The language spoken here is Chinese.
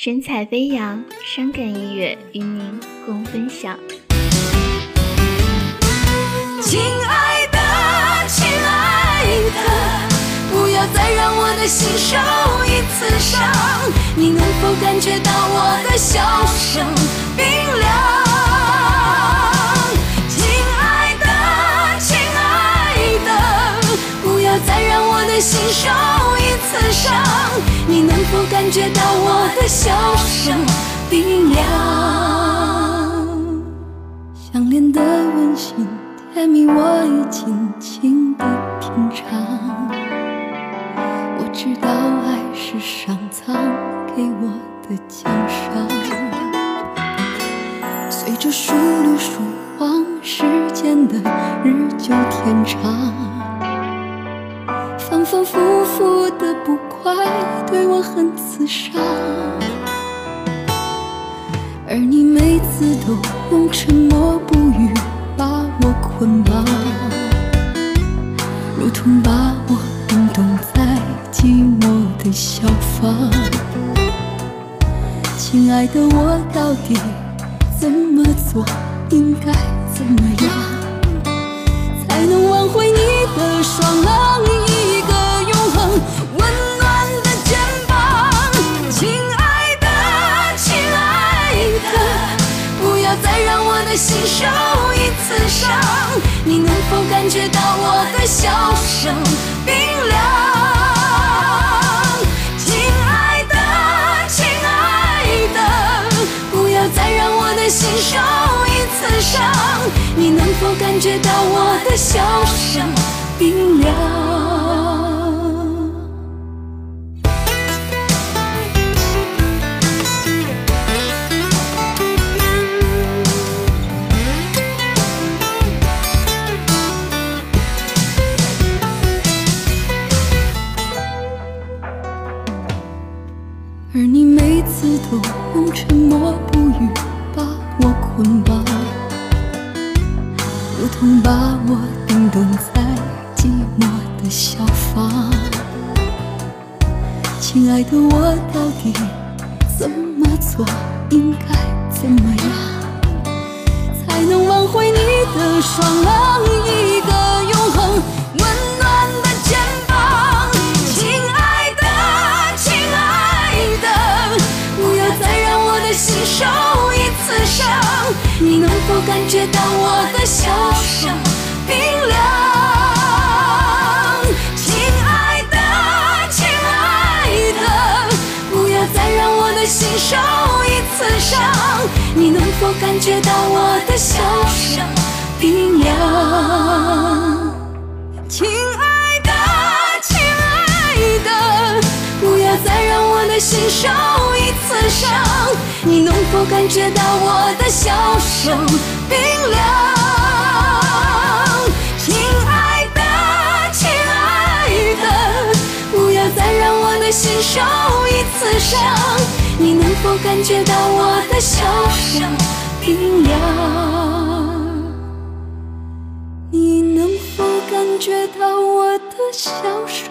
神采飞扬，伤感音乐与您共分享。亲爱的，亲爱的，不要再让我的心受一次伤。你能否感觉到我的笑声冰凉？感觉到我的笑声冰凉？相恋的温馨甜蜜，我已经轻的品尝。我知道爱是上苍给我的奖赏。随着数缕曙光，时间的日久天长，反反复复的不快对我很刺伤。而你每次都用沉默不语把我捆绑，如同把我冰冻在寂寞的小房。亲爱的，我到底怎么做，应该一次伤。你能否感觉到我的笑声冰凉？亲爱的，亲爱的，不要再让我的心受一次伤。你能否感觉到我的笑声冰凉？而你每次都用沉默不语把我捆绑，如同把我冰冻在寂寞的小房。亲爱的，我到底怎么做，应该怎么样，才能挽回你的双你能否感觉到我的笑声冰凉？亲爱的，亲爱的，不要再让我的心受一次伤。你能否感觉到我的笑声冰凉？亲爱的，亲爱的，不要再让我的心受一次伤。你能否感觉到我的笑声冰凉？亲爱的，亲爱的，不要再让我的心受一次伤。你能否感觉到我的笑声冰凉？你能否感觉到我的小手